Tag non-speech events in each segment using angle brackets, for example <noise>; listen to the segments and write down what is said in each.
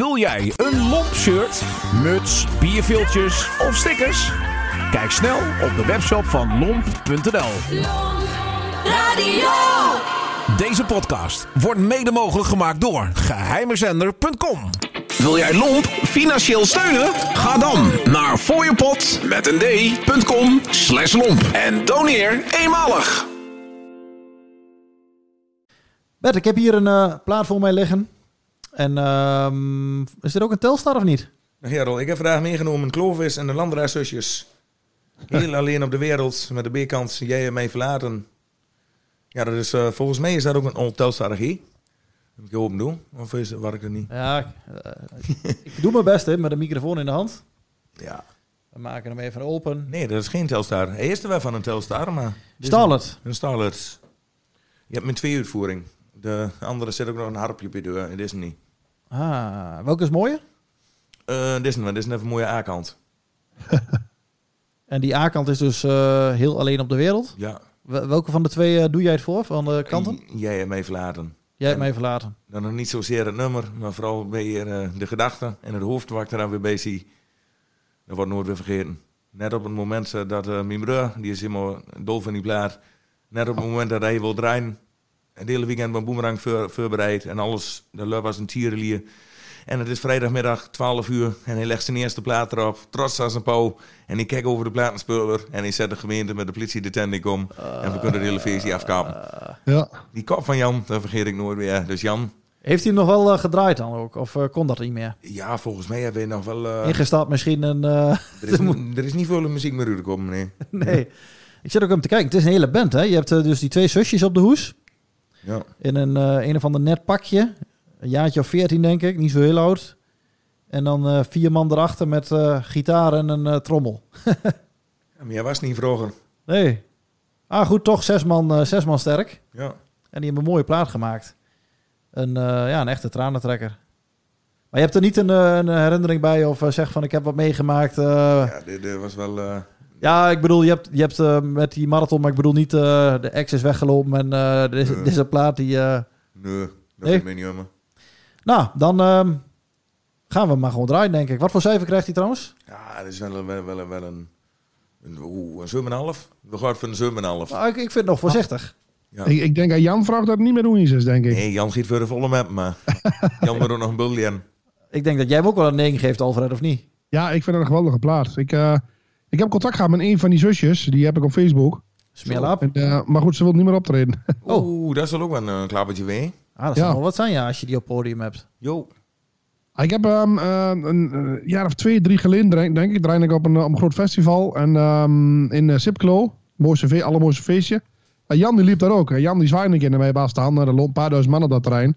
Wil jij een lomp shirt, muts, bierviltjes of stickers? Kijk snel op de webshop van lomp.nl. Radio. Deze podcast wordt mede mogelijk gemaakt door geheimezender.com. Wil jij Lomp financieel steunen? Ga dan naar fooiepot met een d.com slash lomp en doneer eenmalig. Bert, ik heb hier een eh, plaat voor mij liggen. En ehm, is dit ook een Telstar of niet? Rol, ik heb vandaag meegenomen Clovis en de Landraarzusjes. Heel alleen op de wereld, met de B-kant, jij en mij verlaten. Ja, dat is, eh, volgens mij is dat ook een ontelstarig Heb ik open doen? Of is, waar ik er niet? Ja, eh, ik doe mijn best hè, met een microfoon in de hand. Ja. We maken hem even open. Nee, dat is geen Telstar. Hij is er wel van een Telstar, maar... Starlet. Een Starlet. Je hebt mijn twee uitvoering. De andere zit ook nog een harpje bij de niet. Ah, welke is mooier? Eh dit is een, dit is een even mooie A-kant. <laughs> En die A-kant is dus eh, heel alleen op de wereld. Ja. Wel- Welke van de twee eh, doe jij het voor, van de kanten? Jij hebt mij verlaten. Jij hebt mij verlaten. Dan nog niet zozeer het nummer, maar vooral weer de gedachten en het hoofd waar ik eraan weer bij zie. Dat wordt nooit weer vergeten. Net op het moment dat mijn broer, die is helemaal dol van die plaat, net op het moment dat hij wil draaien, het hele weekend mijn boemerang voor, voorbereid en alles, de luid was een tierenlier. En het is vrijdagmiddag 12 uur en hij legt zijn eerste plaat erop, trots als een pauw. En ik kijk over de platenspeler en hij zet de gemeente met de politie de tent om. en we kunnen de hele feestje afkappen. Ja. Die kop van Jan, dat vergeet ik nooit meer. Dus Jan, Heeft hij nog wel eh, gedraaid dan ook? Of eh, kon dat niet meer? Ja, volgens mij hebben we nog wel. eh, Ingestapt misschien een... eh, <laughs> er, is, <laughs> er is niet veel muziek meer uitgekomen, nee. nee. Ik zit ook om te kijken. Het is een hele band, hè? Je hebt dus die twee zusjes op de hoes. Ja. In een, eh, een of ander net pakje. Een jaartje of veertien, denk ik. Niet zo heel oud. En dan eh, vier man erachter met eh, gitaar en een trommel. <laughs> Ja, Maar jij was niet vroeger. Nee. Ah, goed, toch zes man, zes man sterk. Ja. En die hebben een mooie plaat gemaakt. Een, ja, een echte tranentrekker. Maar je hebt er niet een, een herinnering bij of zeg van ik heb wat meegemaakt. Ja, dit, dit was wel. Ja, ik bedoel, je hebt, je hebt eh, met die marathon, maar ik bedoel niet eh, de ex is weggelopen en eh er is, Nee. er is een plaat die... eh, nee, dat Nee? weet ik niet helemaal. Nou, dan ehm, gaan we maar gewoon draaien, denk ik. Wat voor cijfer krijgt hij trouwens? Ja, het is wel, wel, wel, wel een. Een, oeh, een 7,5. We gaan voor een 7,5. Nou, ik, ik vind het nog voorzichtig. Ja. Ik, ik denk dat Jan vraagt dat het niet meer doen is, denk ik. Nee, Jan giet voor de volle map, maar. <laughs> Jan moet ook nog een bulje in. Ik denk dat jij hem ook wel een 9 geeft, Alfred, of niet? Ja, ik vind het een geweldige plaat. Ik, eh, ik heb contact gehad met een van die zusjes. Die heb ik op Facebook. Smeerlap. En, eh, maar goed, ze wil niet meer optreden. <laughs> Oh. Oeh, dat is wel ook wel een klappertje weer. Ah, dat Ja. zou wel wat zijn, ja, als je die op podium hebt. Jo. ik heb ehm, eh, een eh, jaar of twee, drie geleden, denk, ik, draai ik op een, op een groot festival. En, ehm, in uh, Sipklo. Mooiste fe allermooiste feestje. En Jan die liep daar ook. En Jan die zwaaide een keer naar mij bij staan. Er lopen een paar duizend man op dat terrein.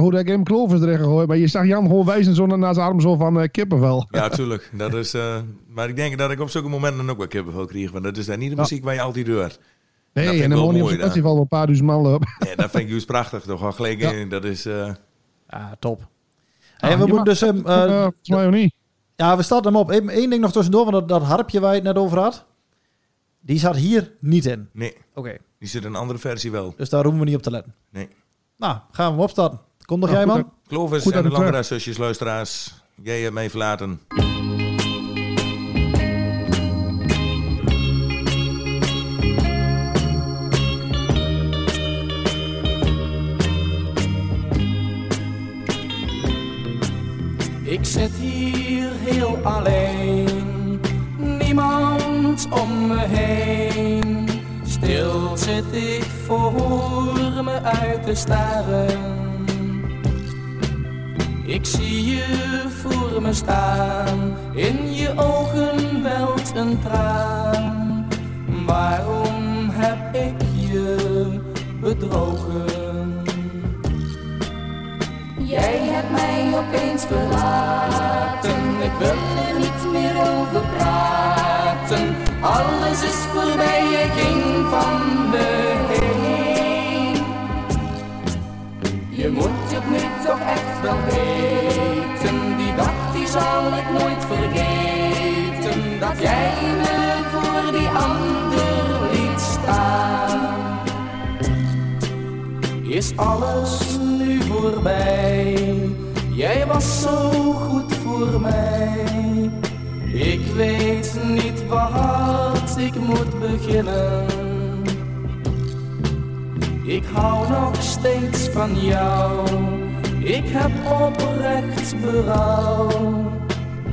Hoe dat ik hem Clovers erin gegooid. Maar je zag Jan gewoon wijzen zo naar zijn arm zo van eh, kippenvel. Ja, tuurlijk. Dat is, eh, maar ik denk dat ik op zulke momenten ook wel kippenvel kreeg. Want dat is dan niet de muziek waar je altijd hoort. Dat Nee, ik en dan wel woon je op festival een paar duizend man lopen. Nee, dat vind ik juist prachtig. Toch wel gelijk Ja. in. Dat is... eh, Ah, top. Ah, en we moeten dus... ehm, eh, Eh, Volgens mij ook niet. ja, we starten hem op. Eén ding nog tussendoor, want dat, dat harpje waar je het net over had... Die zat hier niet in. nee, Oké, die zit in een andere versie wel. dus daar hoeven we niet op te letten. Nee. Nou, gaan we hem opstarten. Kom nog Nou, jij, man? Clovis Goed en de. Landeraars, luisteraars. Jij hebt mij verlaten. Ik zit hier heel alleen, niemand om me heen. Stil zit ik voor me uit te staren. Ik zie je voor me staan, in je ogen welt een traan. Waarom heb ik je bedrogen? Jij hebt mij opeens verlaten. Ik wil er niet meer over praten. Alles is voorbij, je ging van me heen. Je moet het nu toch echt wel. Jij me voor die ander liet staan. Is alles nu voorbij? Jij was zo goed voor mij. Ik weet niet wat ik moet beginnen. Ik hou nog steeds van jou. Ik heb oprecht berouw.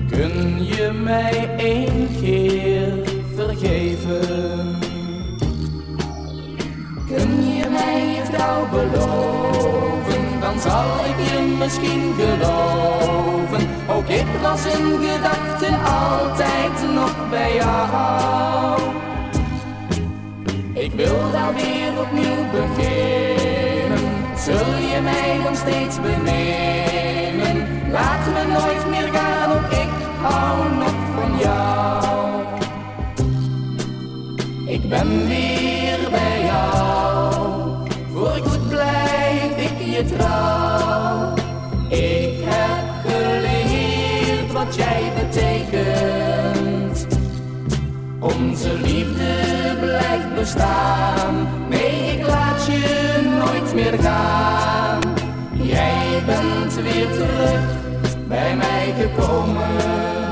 Kun je mij één keer vergeven? Kun je mij je trouw beloven? Dan zal ik je misschien geloven. Ook ik was in gedachten altijd nog bij jou. Ik wil daar weer opnieuw beginnen. Zul je mij dan steeds benemen? Laat me nooit meer Ik heb geleerd wat jij betekent. Onze liefde blijft bestaan, nee ik laat je nooit meer gaan. Jij bent weer terug bij mij gekomen.